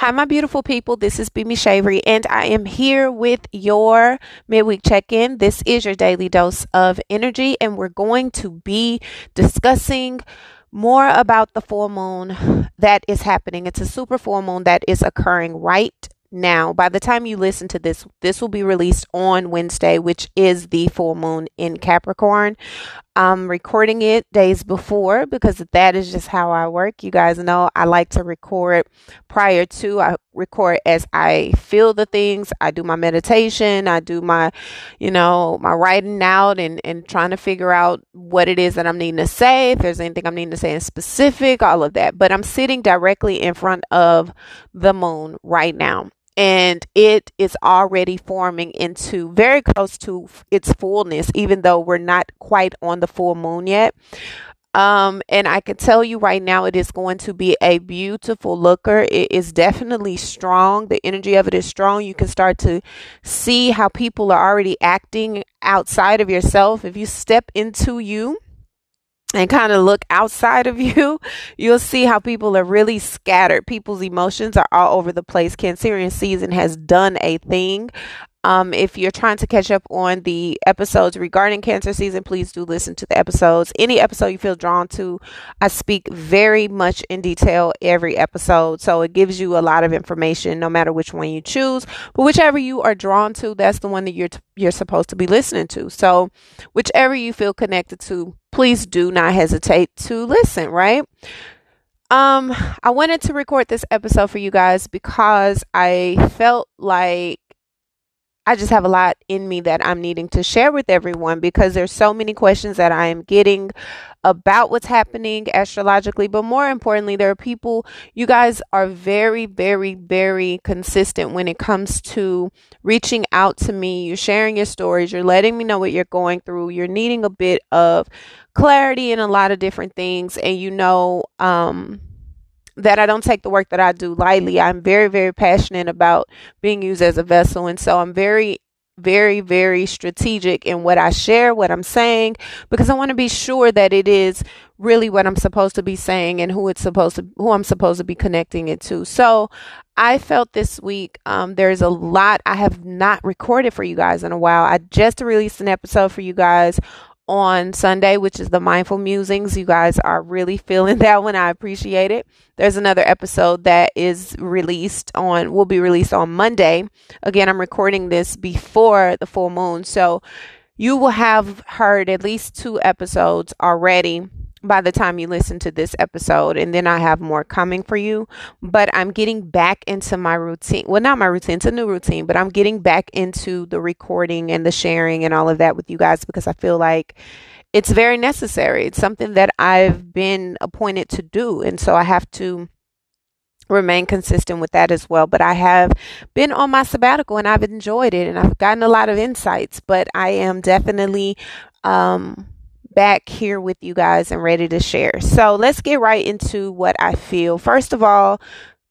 Hi, my beautiful people. This is Bimi Shavery, and I am here with your midweek check in. This is your daily dose of energy, and we're going to be discussing more about the full moon that is happening. It's a super full moon that is occurring right now, by the time you listen to this, this will be released on Wednesday, which is the full moon in Capricorn. I'm recording it days before because that is just how I work. You guys know I like to record prior to. I record as I feel the things. I do my meditation. I do my, you know, my writing out and, and trying to figure out what it is that I'm needing to say. If there's anything I'm needing to say in specific, all of that. But I'm sitting directly in front of the moon right now and it is already forming into very close to its fullness, even though we're not quite on the full moon yet. Um, and I can tell you right now, it is going to be a beautiful looker. It is definitely strong. The energy of it is strong. You can start to see how people are already acting outside of yourself. If you step into you, and kind of look outside of you, you'll see how people are really scattered. People's emotions are all over the place. Cancerian season has done a thing. Um, if you're trying to catch up on the episodes regarding cancer season, please do listen to the episodes. Any episode you feel drawn to, I speak very much in detail every episode. So it gives you a lot of information no matter which one you choose. But whichever you are drawn to, that's the one that you're t- you're supposed to be listening to. So whichever you feel connected to, please do not hesitate to listen, right? Um, I wanted to record this episode for you guys because I felt like I just have a lot in me that I'm needing to share with everyone because there's so many questions that I am getting about what's happening astrologically. But more importantly, there are people, you guys are very, very, very consistent when it comes to reaching out to me. You're sharing your stories, you're letting me know what you're going through, you're needing a bit of clarity in a lot of different things. And you know, um, that I don't take the work that I do lightly. I'm very, very passionate about being used as a vessel. And so I'm very, very, very strategic in what I share, what I'm saying, because I want to be sure that it is really what I'm supposed to be saying and who it's supposed to, who I'm supposed to be connecting it to. So I felt this week um, there's a lot I have not recorded for you guys in a while. I just released an episode for you guys on Sunday, which is the Mindful Musings. You guys are really feeling that one. I appreciate it. There's another episode that is released on, will be released on Monday. Again, I'm recording this before the full moon. So you will have heard at least two episodes already by the time you listen to this episode and then I have more coming for you. But I'm getting back into my routine. Well not my routine it's a new routine but I'm getting back into the recording and the sharing and all of that with you guys because I feel like it's very necessary. It's something that I've been appointed to do and so I have to remain consistent with that as well. But I have been on my sabbatical and I've enjoyed it and I've gotten a lot of insights but I am definitely um back here with you guys and ready to share. So let's get right into what I feel. First of all,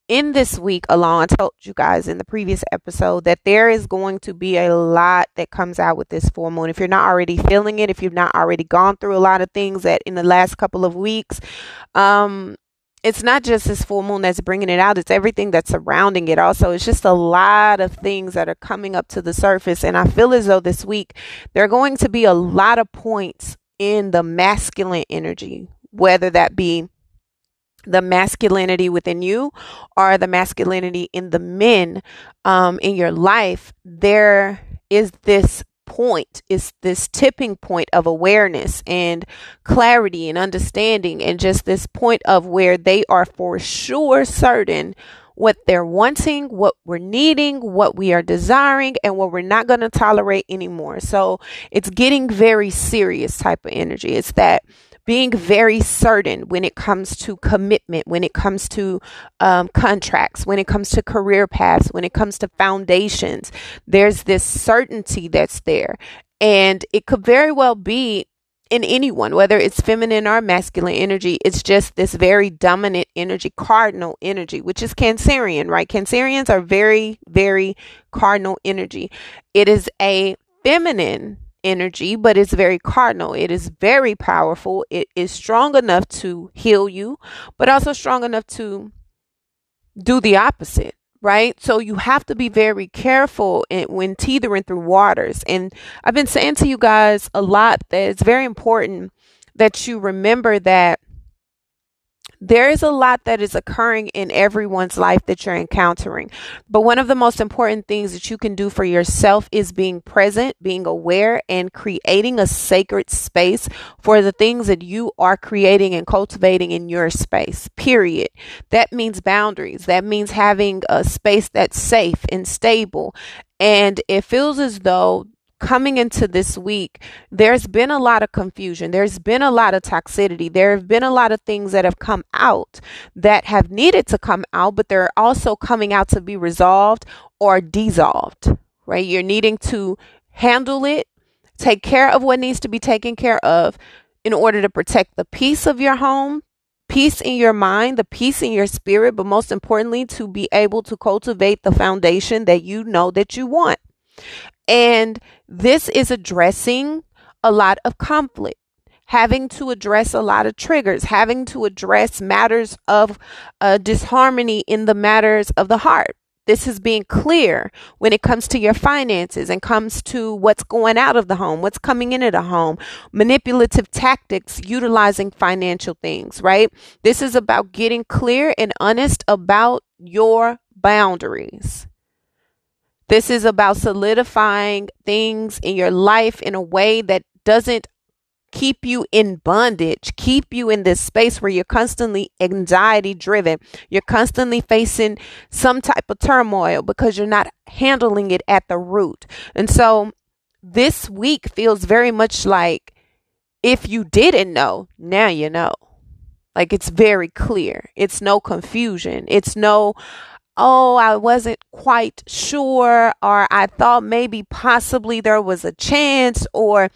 in this week alone, I told you guys in the previous episode that there is going to be a lot that comes out with this full moon. If you're not already feeling it, if you've not already gone through a lot of things that in the last couple of weeks, um, it's not just this full moon that's bringing it out, it's everything that's surrounding it. Also, it's just a lot of things that are coming up to the surface. And I feel as though this week there are going to be a lot of points in the masculine energy, whether that be the masculinity within you or the masculinity in the men um, in your life, there is this point, is this tipping point of awareness and clarity and understanding, and just this point of where they are for sure certain what they're wanting, what we're needing, what we are desiring, and what we're not going to tolerate anymore. So it's getting very serious type of energy. It's that being very certain when it comes to commitment, when it comes to um, contracts, when it comes to career paths, when it comes to foundations. There's this certainty that's there. And it could very well be in anyone, whether it's feminine or masculine energy, it's just this very dominant energy, cardinal energy, which is Cancerian, right? Cancerians are very, very cardinal energy. It is a feminine energy, but it's very cardinal. It is very powerful. It is strong enough to heal you, but also strong enough to do the opposite. Right? So you have to be very careful when teetering through waters. And I've been saying to you guys a lot that it's very important that you remember that there is a lot that is occurring in everyone's life that you're encountering. But one of the most important things that you can do for yourself is being present, being aware, and creating a sacred space for the things that you are creating and cultivating in your space, period. That means boundaries. That means having a space that's safe and stable. And it feels as though coming into this week, there's been a lot of confusion. There's been a lot of toxicity. There have been a lot of things that have come out that have needed to come out, but they're also coming out to be resolved or dissolved, right? You're needing to handle it, take care of what needs to be taken care of in order to protect the peace of your home. Peace in your mind, the peace in your spirit, but most importantly, to be able to cultivate the foundation that you know that you want. And this is addressing a lot of conflict, having to address a lot of triggers, having to address matters of uh, disharmony in the matters of the heart. This is being clear when it comes to your finances and comes to what's going out of the home, what's coming into the home, manipulative tactics utilizing financial things, right? This is about getting clear and honest about your boundaries. This is about solidifying things in your life in a way that doesn't keep you in bondage, keep you in this space where you're constantly anxiety driven. You're constantly facing some type of turmoil because you're not handling it at the root. And so this week feels very much like if you didn't know, now you know. Like it's very clear. It's no confusion. It's no, oh, I wasn't quite sure, or I thought maybe possibly there was a chance, or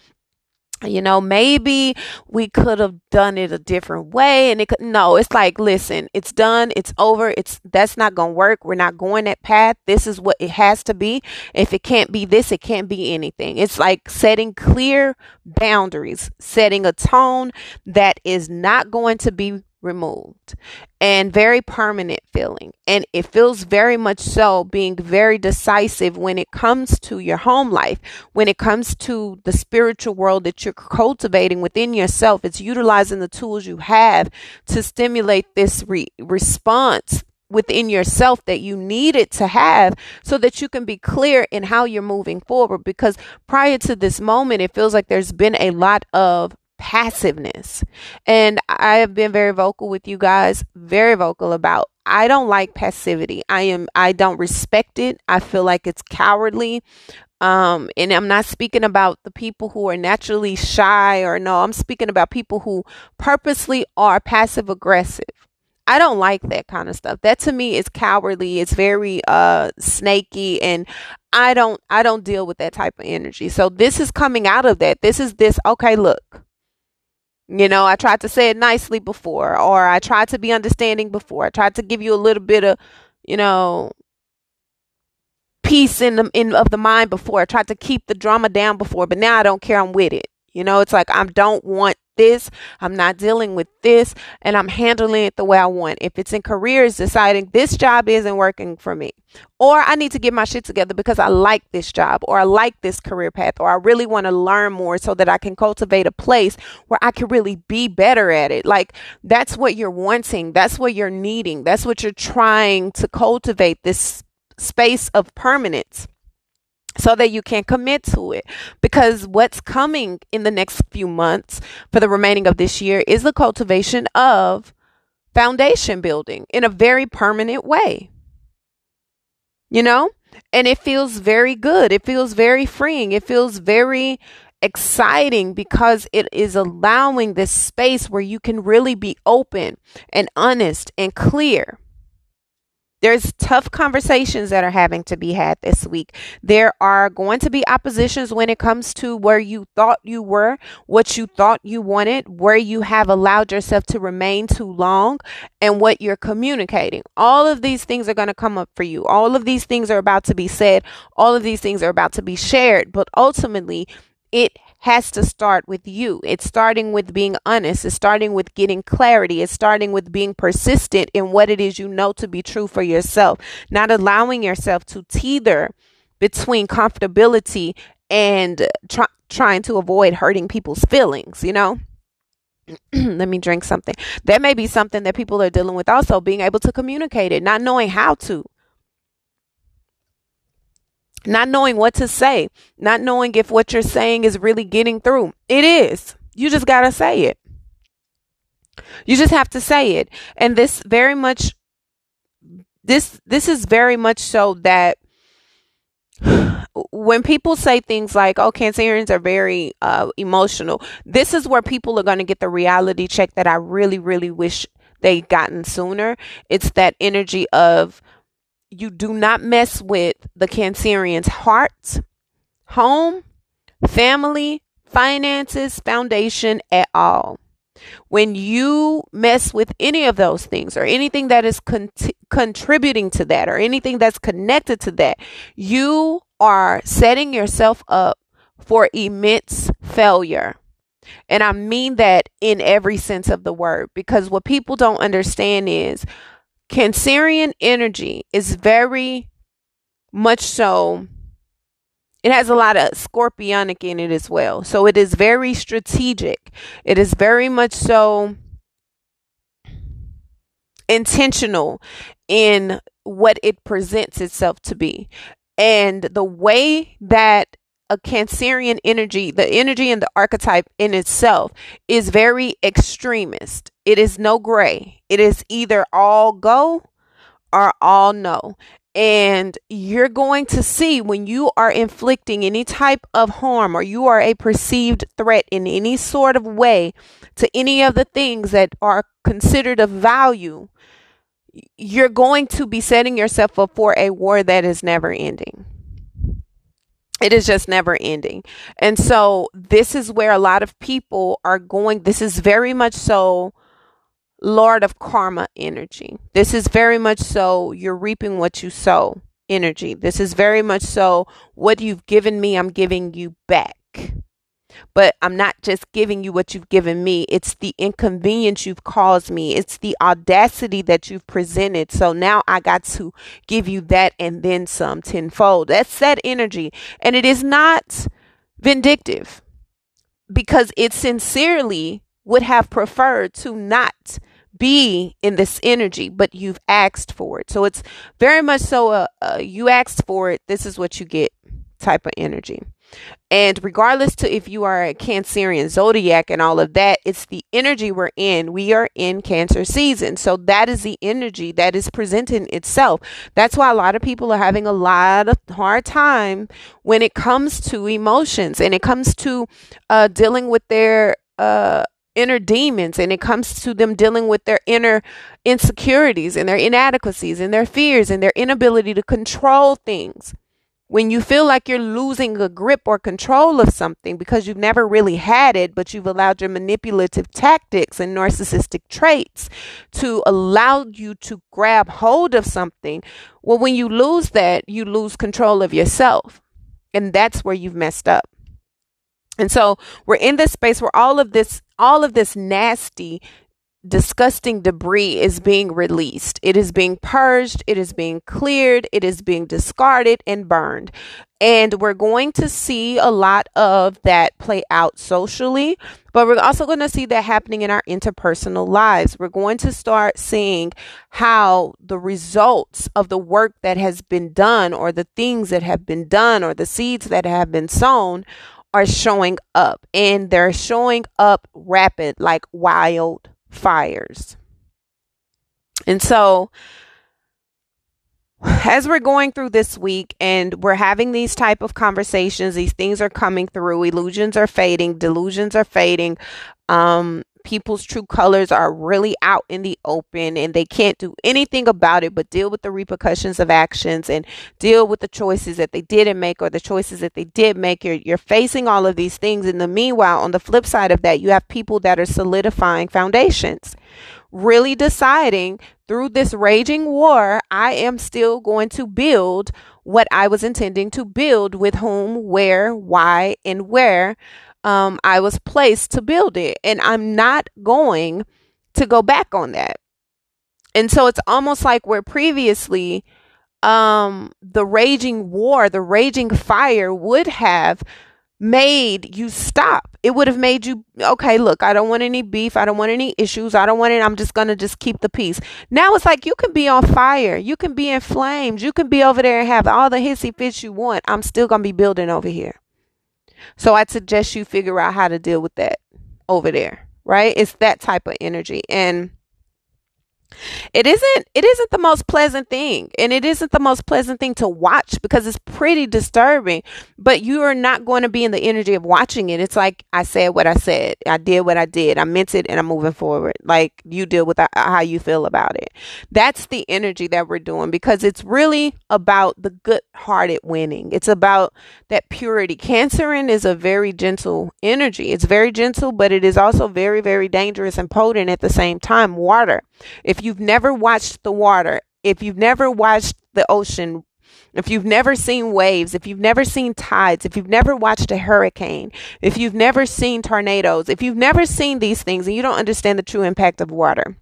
you know maybe we could have done it a different way and it could no it's like listen it's done it's over it's that's not gonna work we're not going that path this is what it has to be if it can't be this it can't be anything. It's like setting clear boundaries setting a tone that is not going to be removed and very permanent feeling. And it feels very much so being very decisive when it comes to your home life, when it comes to the spiritual world that you're cultivating within yourself. It's utilizing the tools you have to stimulate this re- response within yourself that you needed to have so that you can be clear in how you're moving forward because prior to this moment it feels like there's been a lot of passiveness. And I have been very vocal with you guys, very vocal about I don't like passivity. I am I don't respect it. I feel like it's cowardly. Um, and I'm not speaking about the people who are naturally shy or no, I'm speaking about people who purposely are passive aggressive. I don't like that kind of stuff. That to me is cowardly. It's very uh snaky and I don't I don't deal with that type of energy. So this is coming out of that. This is this okay, look. You know, I tried to say it nicely before, or I tried to be understanding before. I tried to give you a little bit of, you know, peace in the in of the mind before. I tried to keep the drama down before, but now I don't care. I'm with it. You know, it's like I don't want this. I'm not dealing with this and I'm handling it the way I want. If it's in careers, deciding this job isn't working for me, or I need to get my shit together because I like this job or I like this career path or I really want to learn more so that I can cultivate a place where I can really be better at it. Like that's what you're wanting. That's what you're needing. That's what you're trying to cultivate this space of permanence so that you can commit to it. Because what's coming in the next few months for the remaining of this year is the cultivation of foundation building in a very permanent way. You know? And it feels very good. It feels very freeing. It feels very exciting because it is allowing this space where you can really be open and honest and clear there's tough conversations that are having to be had this week. There are going to be oppositions when it comes to where you thought you were, what you thought you wanted, where you have allowed yourself to remain too long, and what you're communicating. All of these things are going to come up for you. All of these things are about to be said. All of these things are about to be shared. But ultimately, it has to start with you. It's starting with being honest. It's starting with getting clarity. It's starting with being persistent in what it is you know to be true for yourself, not allowing yourself to teeter between comfortability and try, trying to avoid hurting people's feelings, you know? Let me drink something. That may be something that people are dealing with also, being able to communicate it, not knowing how to not knowing what to say, not knowing if what you're saying is really getting through. It is. You just got to say it. You just have to say it. And this very much this this is very much so that when people say things like, "Oh, Cancerians are very uh, emotional," this is where people are going to get the reality check that I really, really wish they'd gotten sooner. It's that energy of you do not mess with the Cancerian's heart, home, family, finances, foundation at all. When you mess with any of those things or anything that is con- contributing to that or anything that's connected to that, you are setting yourself up for immense failure. And I mean that in every sense of the word because what people don't understand is Cancerian energy is very much so, it has a lot of scorpionic in it as well. So it is very strategic. It is very much so intentional in what it presents itself to be. And the way that a Cancerian energy, the energy and the archetype in itself is very extremist. It is no gray. It is either all go or all no. And you're going to see when you are inflicting any type of harm or you are a perceived threat in any sort of way to any of the things that are considered of value, you're going to be setting yourself up for a war that is never ending it is just never ending. And so this is where a lot of people are going. This is very much so Lord of Karma energy. This is very much so you're reaping what you sow energy. This is very much so what you've given me, I'm giving you back. But I'm not just giving you what you've given me, it's the inconvenience you've caused me, it's the audacity that you've presented. So now I got to give you that and then some tenfold. That's that energy. And it is not vindictive because it sincerely would have preferred to not be in this energy, but you've asked for it. So it's very much so a, a you asked for it, this is what you get type of energy. And regardless to if you are a Cancerian zodiac and all of that, it's the energy we're in. We are in Cancer season. So that is the energy that is presenting itself. That's why a lot of people are having a lot of hard time when it comes to emotions and it comes to uh, dealing with their uh, inner demons and it comes to them dealing with their inner insecurities and their inadequacies and their fears and their inability to control things when you feel like you're losing a grip or control of something because you've never really had it, but you've allowed your manipulative tactics and narcissistic traits to allow you to grab hold of something, well, when you lose that, you lose control of yourself. And that's where you've messed up. And so we're in this space where all of this, all of this nasty disgusting debris is being released. It is being purged, it is being cleared, it is being discarded and burned. And we're going to see a lot of that play out socially, but we're also going to see that happening in our interpersonal lives. We're going to start seeing how the results of the work that has been done, or the things that have been done, or the seeds that have been sown are showing up. And they're showing up rapid, like wild fires. And so, as we're going through this week and we're having these type of conversations, these things are coming through, illusions are fading, delusions are fading, um, people's true colors are really out in the open and they can't do anything about it but deal with the repercussions of actions and deal with the choices that they didn't make or the choices that they did make. You're, you're facing all of these things. In the meanwhile, on the flip side of that, you have people that are solidifying foundations, really deciding through this raging war, I am still going to build what I was intending to build with whom, where, why, and where um, I was placed to build it. And I'm not going to go back on that. And so it's almost like where previously um, the raging war, the raging fire would have made you stop. It would have made you, okay, look, I don't want any beef. I don't want any issues. I don't want it. I'm just going to just keep the peace. Now it's like you can be on fire. You can be in flames. You can be over there and have all the hissy fits you want. I'm still going to be building over here. So I'd suggest you figure out how to deal with that over there, right? It's that type of energy. And it isn't it isn't the most pleasant thing and it isn't the most pleasant thing to watch because it's pretty disturbing but you are not going to be in the energy of watching it. It's like i said what i said. I did what i did. I meant it and i'm moving forward. Like you deal with uh, how you feel about it. That's the energy that we're doing because it's really about the good hearted winning. It's about that purity. Cancerian is a very gentle energy. It's very gentle but it is also very very dangerous and potent at the same time. Water. If you've never watched the water, if you've never watched the ocean, if you've never seen waves, if you've never seen tides, if you've never watched a hurricane, if you've never seen tornadoes, if you've never seen these things and you don't understand the true impact of water,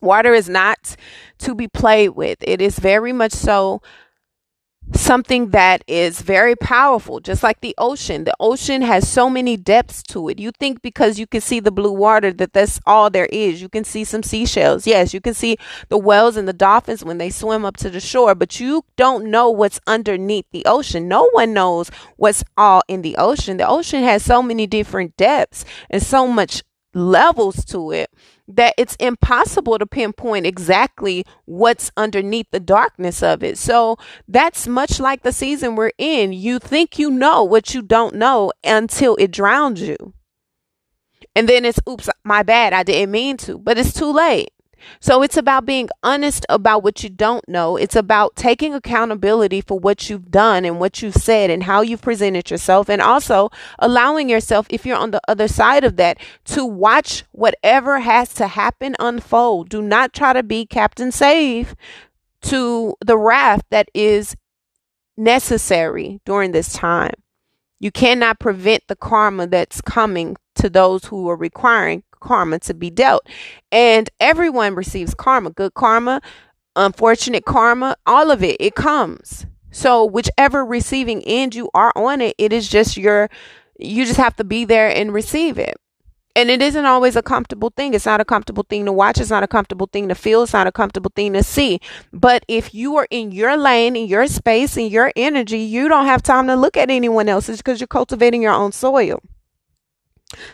water is not to be played with. It is very much so something that is very powerful, just like the ocean. The ocean has so many depths to it. You think because you can see the blue water that that's all there is. You can see some seashells. Yes, you can see the whales and the dolphins when they swim up to the shore, but you don't know what's underneath the ocean. No one knows what's all in the ocean. The ocean has so many different depths and so much levels to it that it's impossible to pinpoint exactly what's underneath the darkness of it. So that's much like the season we're in. You think you know what you don't know until it drowns you. And then it's, oops, my bad. I didn't mean to, but it's too late. So it's about being honest about what you don't know. It's about taking accountability for what you've done and what you've said and how you've presented yourself. And also allowing yourself, if you're on the other side of that, to watch whatever has to happen unfold. Do not try to be Captain Save to the wrath that is necessary during this time. You cannot prevent the karma that's coming to those who are requiring karma to be dealt. And everyone receives karma, good karma, unfortunate karma, all of it, it comes. So whichever receiving end you are on it, it is just your you just have to be there and receive it. And it isn't always a comfortable thing. It's not a comfortable thing to watch. It's not a comfortable thing to feel. It's not a comfortable thing to see. But if you are in your lane, in your space, in your energy, you don't have time to look at anyone else's because you're cultivating your own soil.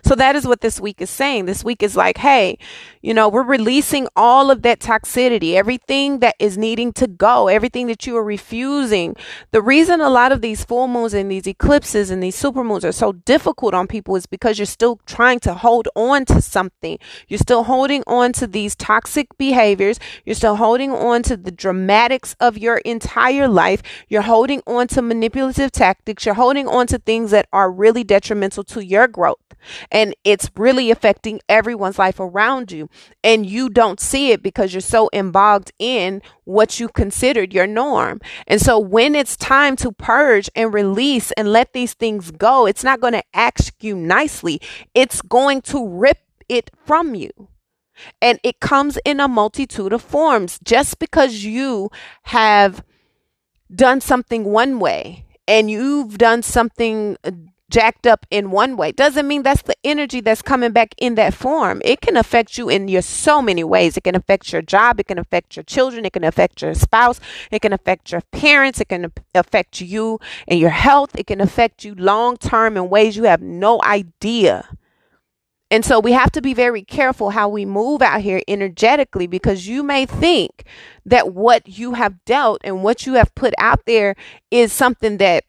So that is what this week is saying. This week is like, hey, you know, we're releasing all of that toxicity, everything that is needing to go, everything that you are refusing. The reason a lot of these full moons and these eclipses and these super moons are so difficult on people is because you're still trying to hold on to something. You're still holding on to these toxic behaviors. You're still holding on to the dramatics of your entire life. You're holding on to manipulative tactics. You're holding on to things that are really detrimental to your growth and it's really affecting everyone's life around you. And you don't see it because you're so embogged in what you considered your norm. And so when it's time to purge and release and let these things go, it's not going to ask you nicely, it's going to rip it from you. And it comes in a multitude of forms. Just because you have done something one way and you've done something jacked up in one way doesn't mean that's the energy that's coming back in that form. It can affect you in your so many ways. It can affect your job, it can affect your children, it can affect your spouse, it can affect your parents, it can affect you and your health, it can affect you long term in ways you have no idea. And so we have to be very careful how we move out here energetically because you may think that what you have dealt and what you have put out there is something that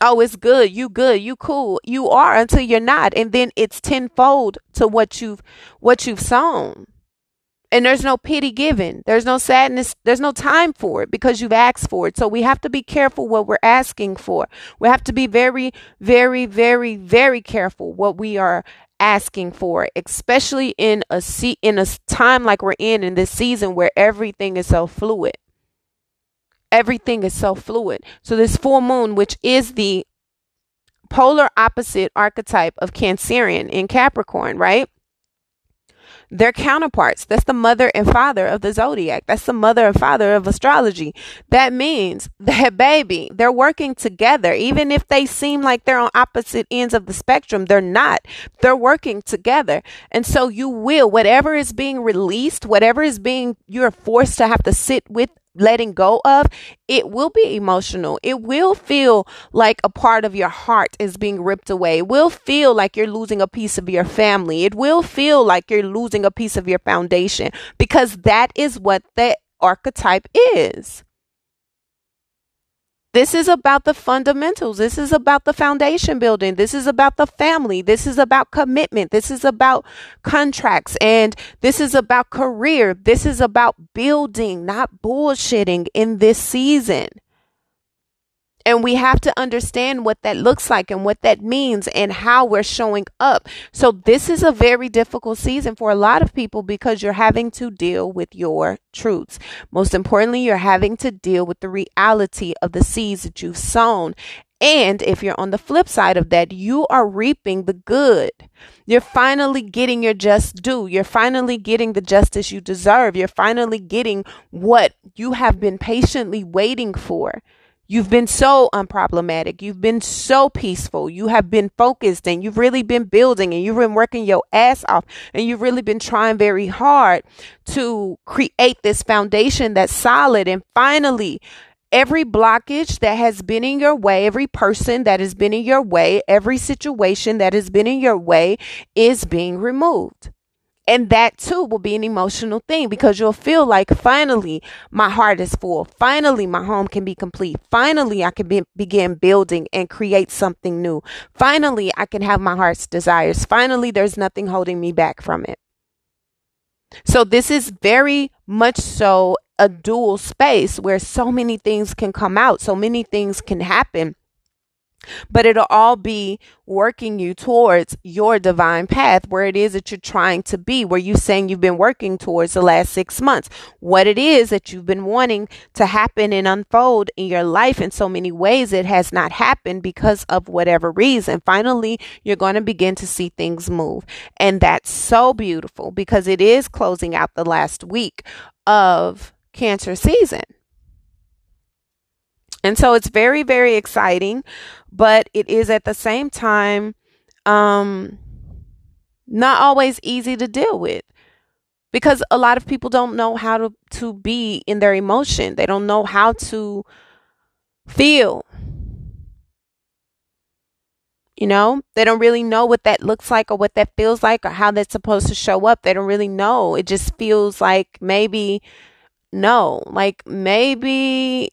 oh it's good you good you cool you are until you're not. And then it's tenfold to what you've what you've sown. And there's no pity given. There's no sadness there's no time for it because you've asked for it. So we have to be careful what we're asking for. We have to be very very very very careful what we are asking for especially in a se- in a time like we're in in this season where everything is so fluid everything is so fluid. So this full moon, which is the polar opposite archetype of Cancerian in Capricorn, right? They're counterparts. That's the mother and father of the zodiac. That's the mother and father of astrology. That means that, baby, they're working together. Even if they seem like they're on opposite ends of the spectrum, they're not. They're working together. And so you will, whatever is being released, whatever is being, you're forced to have to sit with letting go of, it will be emotional. It will feel like a part of your heart is being ripped away. It will feel like you're losing a piece of your family. It will feel like you're losing a piece of your foundation because that is what the archetype is. This is about the fundamentals. This is about the foundation building. This is about the family. This is about commitment. This is about contracts. And this is about career. This is about building, not bullshitting in this season. And we have to understand what that looks like and what that means and how we're showing up. So, this is a very difficult season for a lot of people because you're having to deal with your truths. Most importantly, you're having to deal with the reality of the seeds that you've sown. And if you're on the flip side of that, you are reaping the good. You're finally getting your just due. You're finally getting the justice you deserve. You're finally getting what you have been patiently waiting for. You've been so unproblematic. You've been so peaceful. You have been focused and you've really been building and you've been working your ass off and you've really been trying very hard to create this foundation that's solid. And finally, every blockage that has been in your way, every person that has been in your way, every situation that has been in your way is being removed. And that too will be an emotional thing because you'll feel like finally my heart is full. Finally, my home can be complete. Finally, I can be, begin building and create something new. Finally, I can have my heart's desires. Finally, there's nothing holding me back from it. So, this is very much so a dual space where so many things can come out, so many things can happen but it'll all be working you towards your divine path where it is that you're trying to be where you're saying you've been working towards the last six months. What it is that you've been wanting to happen and unfold in your life in so many ways it has not happened because of whatever reason. Finally you're going to begin to see things move. And that's so beautiful because it is closing out the last week of cancer season and so it's very, very exciting, but it is at the same time um, not always easy to deal with because a lot of people don't know how to, to be in their emotion. They don't know how to feel. You know, they don't really know what that looks like or what that feels like or how that's supposed to show up. They don't really know. It just feels like maybe no, like maybe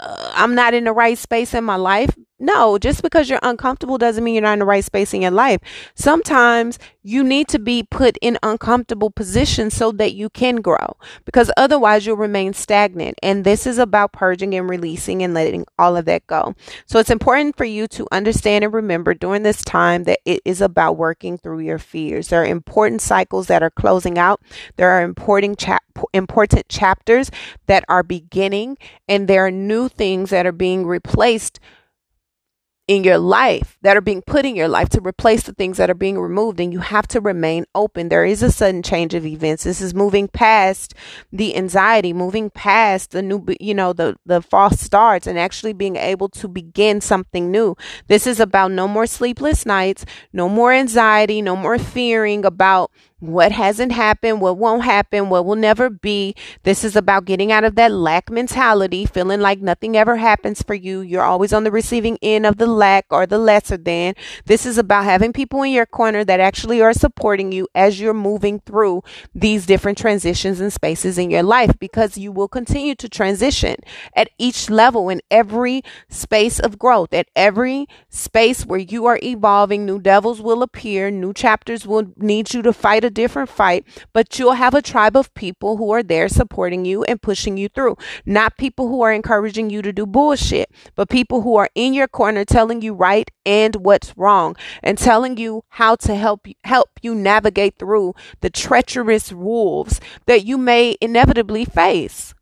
uh, I'm not in the right space in my life. No, just because you're uncomfortable doesn't mean you're not in the right space in your life. Sometimes you need to be put in uncomfortable positions so that you can grow because otherwise you'll remain stagnant. And this is about purging and releasing and letting all of that go. So it's important for you to understand and remember during this time that it is about working through your fears. There are important cycles that are closing out. There are important important chapters that are beginning and there are new things that are being replaced in your life that are being put in your life to replace the things that are being removed and you have to remain open. There is a sudden change of events. This is moving past the anxiety moving past the new you know the the false starts and actually being able to begin something new. This is about no more sleepless nights no more anxiety no more fearing about what hasn't happened, what won't happen, what will never be. This is about getting out of that lack mentality, feeling like nothing ever happens for you. You're always on the receiving end of the lack or the lesser than. This is about having people in your corner that actually are supporting you as you're moving through these different transitions and spaces in your life because you will continue to transition at each level in every space of growth, at every space where you are evolving. New devils will appear, new chapters will need you to fight a different fight, but you'll have a tribe of people who are there supporting you and pushing you through. Not people who are encouraging you to do bullshit, but people who are in your corner telling you right and what's wrong and telling you how to help you, help you navigate through the treacherous wolves that you may inevitably face.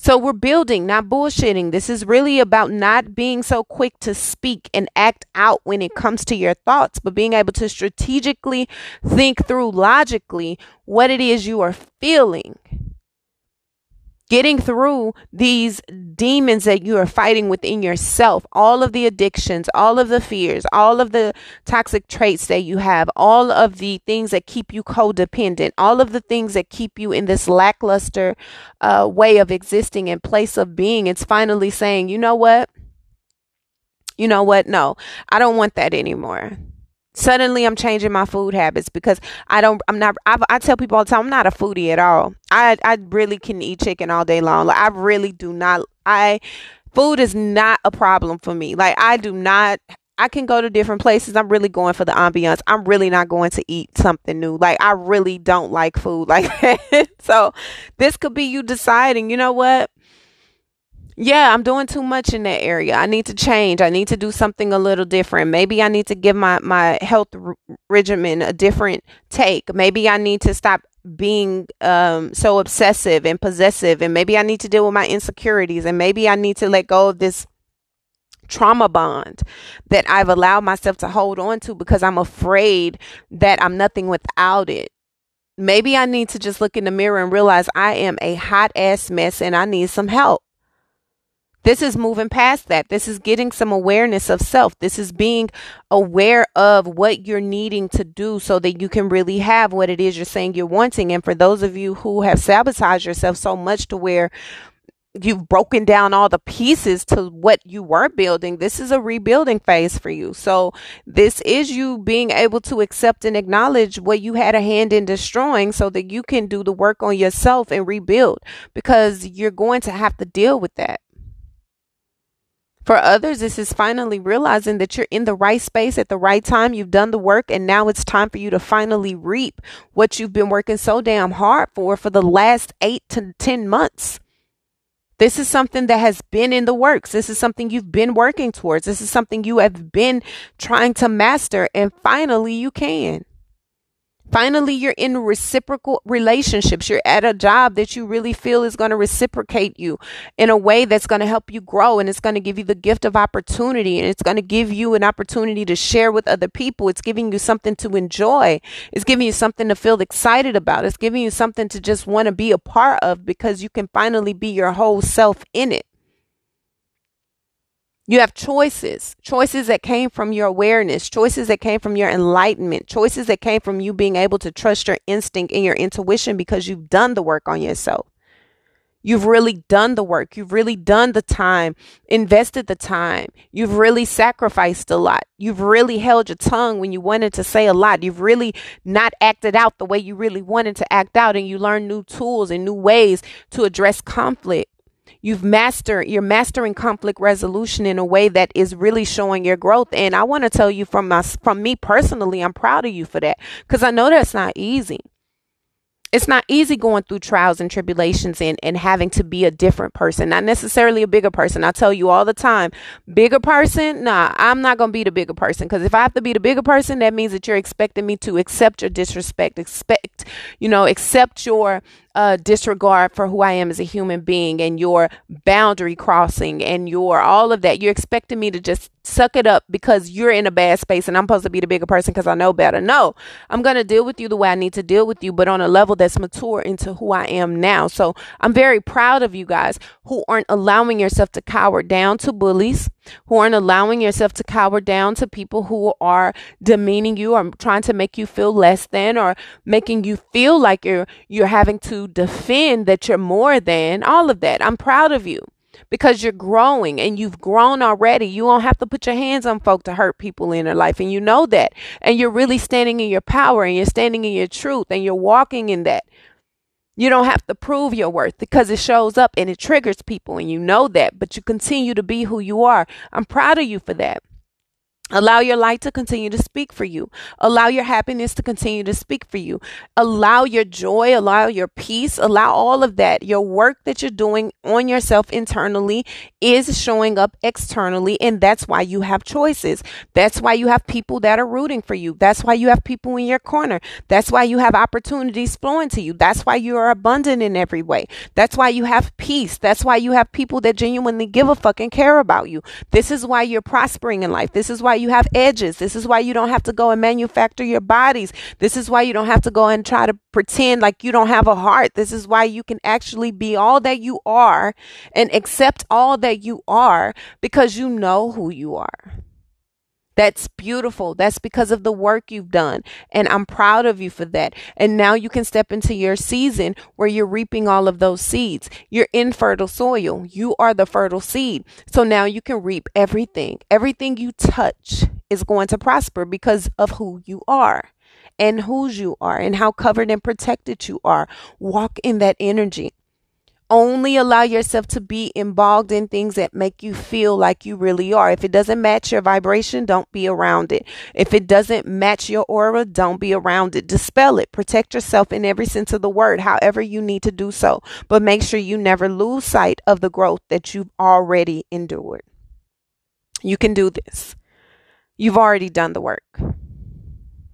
So we're building, not bullshitting. This is really about not being so quick to speak and act out when it comes to your thoughts, but being able to strategically think through logically what it is you are feeling getting through these demons that you are fighting within yourself, all of the addictions, all of the fears, all of the toxic traits that you have, all of the things that keep you codependent, all of the things that keep you in this lackluster uh, way of existing and place of being. It's finally saying, you know what? You know what? No, I don't want that anymore suddenly I'm changing my food habits because I don't I'm not I, I, tell people all the time I'm not a foodie at all. I I really can eat chicken all day long. Like I really do not I food is not a problem for me. Like I do not I can go to different places. I'm really going for the ambiance. I'm really not going to eat something new. Like I really don't like food like that. so this could be you deciding, you know what? Yeah, I'm doing too much in that area. I need to change. I need to do something a little different. Maybe I need to give my my health r- regimen a different take. Maybe I need to stop being um, so obsessive and possessive, and maybe I need to deal with my insecurities, and maybe I need to let go of this trauma bond that I've allowed myself to hold on to because I'm afraid that I'm nothing without it. Maybe I need to just look in the mirror and realize I am a hot ass mess and I need some help. This is moving past that. This is getting some awareness of self. This is being aware of what you're needing to do so that you can really have what it is you're saying you're wanting. And for those of you who have sabotaged yourself so much to where you've broken down all the pieces to what you were building. This is a rebuilding phase for you. So this is you being able to accept and acknowledge what you had a hand in destroying so that you can do the work on yourself and rebuild because you're going to have to deal with that. For others, this is finally realizing that you're in the right space at the right time. You've done the work, and now it's time for you to finally reap what you've been working so damn hard for for the last eight to 10 months. This is something that has been in the works. This is something you've been working towards. This is something you have been trying to master, and finally you can. Finally, you're in reciprocal relationships. You're at a job that you really feel is going to reciprocate you in a way that's going to help you grow and it's going to give you the gift of opportunity and it's going to give you an opportunity to share with other people. It's giving you something to enjoy. It's giving you something to feel excited about. It's giving you something to just want to be a part of because you can finally be your whole self in it. You have choices, choices that came from your awareness, choices that came from your enlightenment, choices that came from you being able to trust your instinct and your intuition because you've done the work on yourself. You've really done the work. You've really done the time, invested the time. You've really sacrificed a lot. You've really held your tongue when you wanted to say a lot. You've really not acted out the way you really wanted to act out, and you learn new tools and new ways to address conflict. You've mastered, you're mastering conflict resolution in a way that is really showing your growth. And I want to tell you from my, from me personally, I'm proud of you for that because I know that's not easy it's not easy going through trials and tribulations and, and having to be a different person, not necessarily a bigger person. I tell you all the time, bigger person, nah, I'm not going to be the bigger person because if I have to be the bigger person, that means that you're expecting me to accept your disrespect, expect, you know, accept your uh, disregard for who I am as a human being and your boundary crossing and your all of that. You're expecting me to just suck it up because you're in a bad space and I'm supposed to be the bigger person because I know better. No, I'm going to deal with you the way I need to deal with you, but on a level that's mature into who I am now. So I'm very proud of you guys who aren't allowing yourself to cower down to bullies, who aren't allowing yourself to cower down to people who are demeaning you or trying to make you feel less than or making you feel like you're you're having to defend that you're more than all of that. I'm proud of you because you're growing and you've grown already. You don't have to put your hands on folk to hurt people in their life. And you know that. And you're really standing in your power and you're standing in your truth and you're walking in that. You don't have to prove your worth because it shows up and it triggers people and you know that, but you continue to be who you are. I'm proud of you for that. Allow your light to continue to speak for you. Allow your happiness to continue to speak for you. Allow your joy, allow your peace, allow all of that. Your work that you're doing on yourself internally is showing up externally. And that's why you have choices. That's why you have people that are rooting for you. That's why you have people in your corner. That's why you have opportunities flowing to you. That's why you are abundant in every way. That's why you have peace. That's why you have people that genuinely give a fucking care about you. This is why you're prospering in life. This is why you have edges. This is why you don't have to go and manufacture your bodies. This is why you don't have to go and try to pretend like you don't have a heart. This is why you can actually be all that you are and accept all that you are because you know who you are. That's beautiful. That's because of the work you've done. And I'm proud of you for that. And now you can step into your season where you're reaping all of those seeds. You're in fertile soil. You are the fertile seed. So now you can reap everything. Everything you touch is going to prosper because of who you are and whose you are and how covered and protected you are. Walk in that energy only allow yourself to be involved in things that make you feel like you really are. If it doesn't match your vibration, don't be around it. If it doesn't match your aura, don't be around it. Dispel it. Protect yourself in every sense of the word, however you need to do so. But make sure you never lose sight of the growth that you've already endured. You can do this. You've already done the work.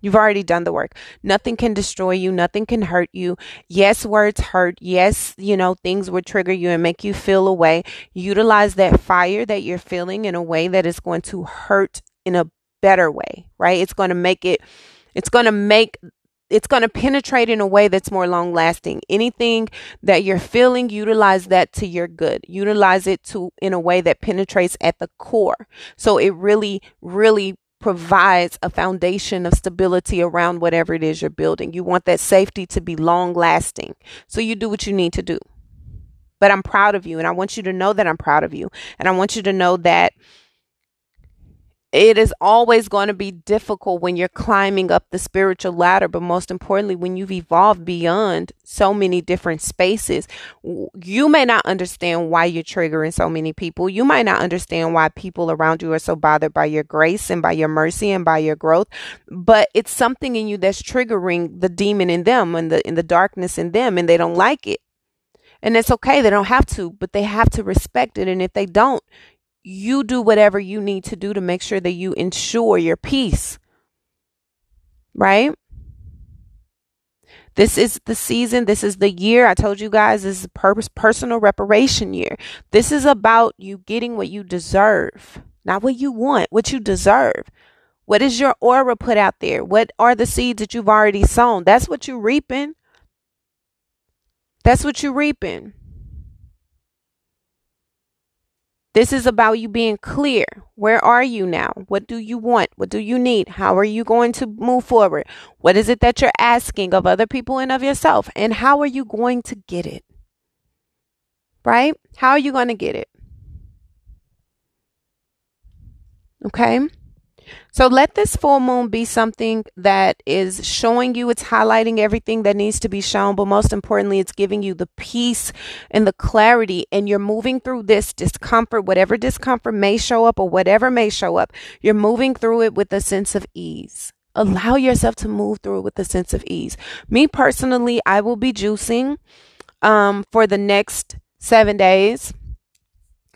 You've already done the work. Nothing can destroy you. Nothing can hurt you. Yes, words hurt. Yes, you know, things will trigger you and make you feel a way. Utilize that fire that you're feeling in a way that is going to hurt in a better way, right? It's going to make it, it's going to make it's going to penetrate in a way that's more long lasting. Anything that you're feeling, utilize that to your good. Utilize it to in a way that penetrates at the core. So it really, really provides a foundation of stability around whatever it is you're building. You want that safety to be long lasting. So you do what you need to do. But I'm proud of you and I want you to know that I'm proud of you. And I want you to know that it is always going to be difficult when you're climbing up the spiritual ladder, but most importantly, when you've evolved beyond so many different spaces, you may not understand why you're triggering so many people. You might not understand why people around you are so bothered by your grace and by your mercy and by your growth, but it's something in you that's triggering the demon in them and the in the darkness in them, and they don't like it. And it's okay. They don't have to, but they have to respect it. And if they don't, you do whatever you need to do to make sure that you ensure your peace. Right? This is the season. This is the year. I told you guys this is purpose personal reparation year. This is about you getting what you deserve, not what you want, what you deserve. What is your aura put out there? What are the seeds that you've already sown? That's what you're reaping. That's what you're reaping. This is about you being clear. Where are you now? What do you want? What do you need? How are you going to move forward? What is it that you're asking of other people and of yourself? And how are you going to get it? Right? How are you going to get it? Okay? So let this full moon be something that is showing you, it's highlighting everything that needs to be shown, but most importantly, it's giving you the peace and the clarity. And you're moving through this discomfort, whatever discomfort may show up or whatever may show up, you're moving through it with a sense of ease. Allow yourself to move through it with a sense of ease. Me personally, I will be juicing um, for the next seven days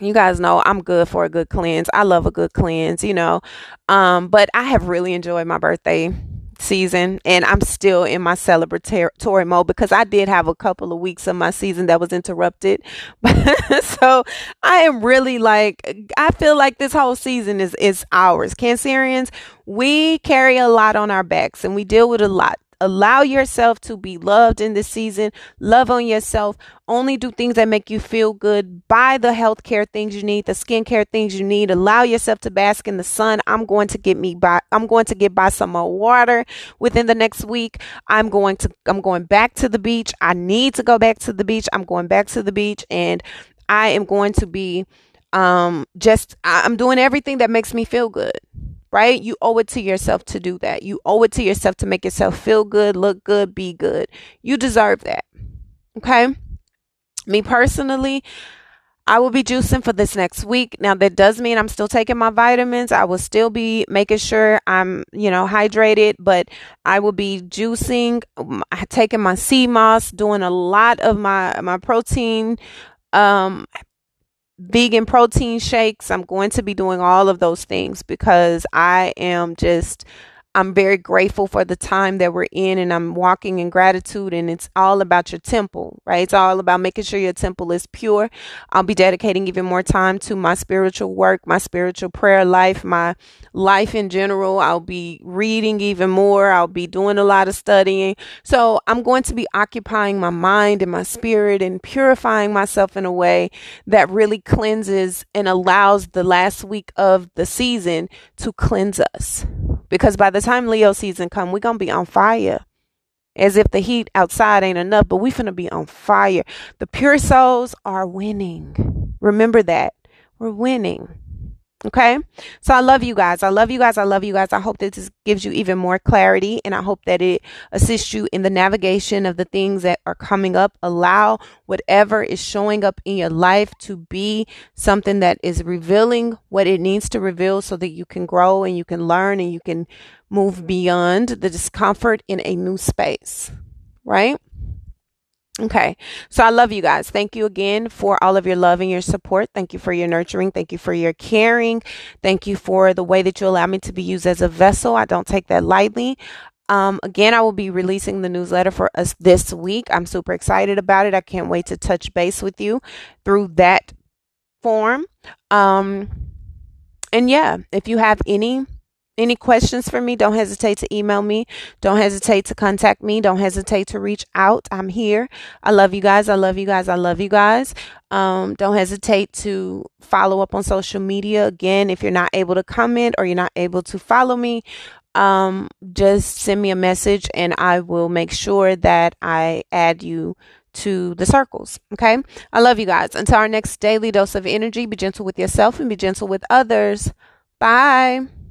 you guys know I'm good for a good cleanse. I love a good cleanse, you know. Um, but I have really enjoyed my birthday season and I'm still in my celebratory mode because I did have a couple of weeks of my season that was interrupted. so I am really like I feel like this whole season is is ours. Cancerians, we carry a lot on our backs and we deal with a lot. Allow yourself to be loved in this season. Love on yourself. Only do things that make you feel good. Buy the healthcare things you need, the skincare things you need. Allow yourself to bask in the sun. I'm going to get me by I'm going to get by some more water within the next week. I'm going to I'm going back to the beach. I need to go back to the beach. I'm going back to the beach and I am going to be um just I'm doing everything that makes me feel good right? You owe it to yourself to do that. You owe it to yourself to make yourself feel good, look good, be good. You deserve that. Okay? Me personally, I will be juicing for this next week. Now that does mean I'm still taking my vitamins. I will still be making sure I'm, you know, hydrated, but I will be juicing, taking my sea moss, doing a lot of my my protein um vegan protein shakes. I'm going to be doing all of those things because I am just I'm very grateful for the time that we're in and I'm walking in gratitude and it's all about your temple, right? It's all about making sure your temple is pure. I'll be dedicating even more time to my spiritual work, my spiritual prayer life, my life in general. I'll be reading even more. I'll be doing a lot of studying. So I'm going to be occupying my mind and my spirit and purifying myself in a way that really cleanses and allows the last week of the season to cleanse us because by the time Leo season come, we're gonna be on fire. As if the heat outside ain't enough, but we finna be on fire. The pure souls are winning. Remember that. We're winning. Okay. So I love you guys. I love you guys. I love you guys. I hope that this gives you even more clarity and I hope that it assists you in the navigation of the things that are coming up. Allow whatever is showing up in your life to be something that is revealing what it needs to reveal so that you can grow and you can learn and you can move beyond the discomfort in a new space. Right? Okay. So I love you guys. Thank you again for all of your love and your support. Thank you for your nurturing. Thank you for your caring. Thank you for the way that you allow me to be used as a vessel. I don't take that lightly. Um, again, I will be releasing the newsletter for us this week. I'm super excited about it. I can't wait to touch base with you through that form. Um, and yeah, if you have any any questions for me, don't hesitate to email me. Don't hesitate to contact me. Don't hesitate to reach out. I'm here. I love you guys. I love you guys. I love you guys. Um, don't hesitate to follow up on social media. Again, if you're not able to comment or you're not able to follow me, um, just send me a message and I will make sure that I add you to the circles. Okay. I love you guys. Until our next daily dose of energy, be gentle with yourself and be gentle with others. Bye.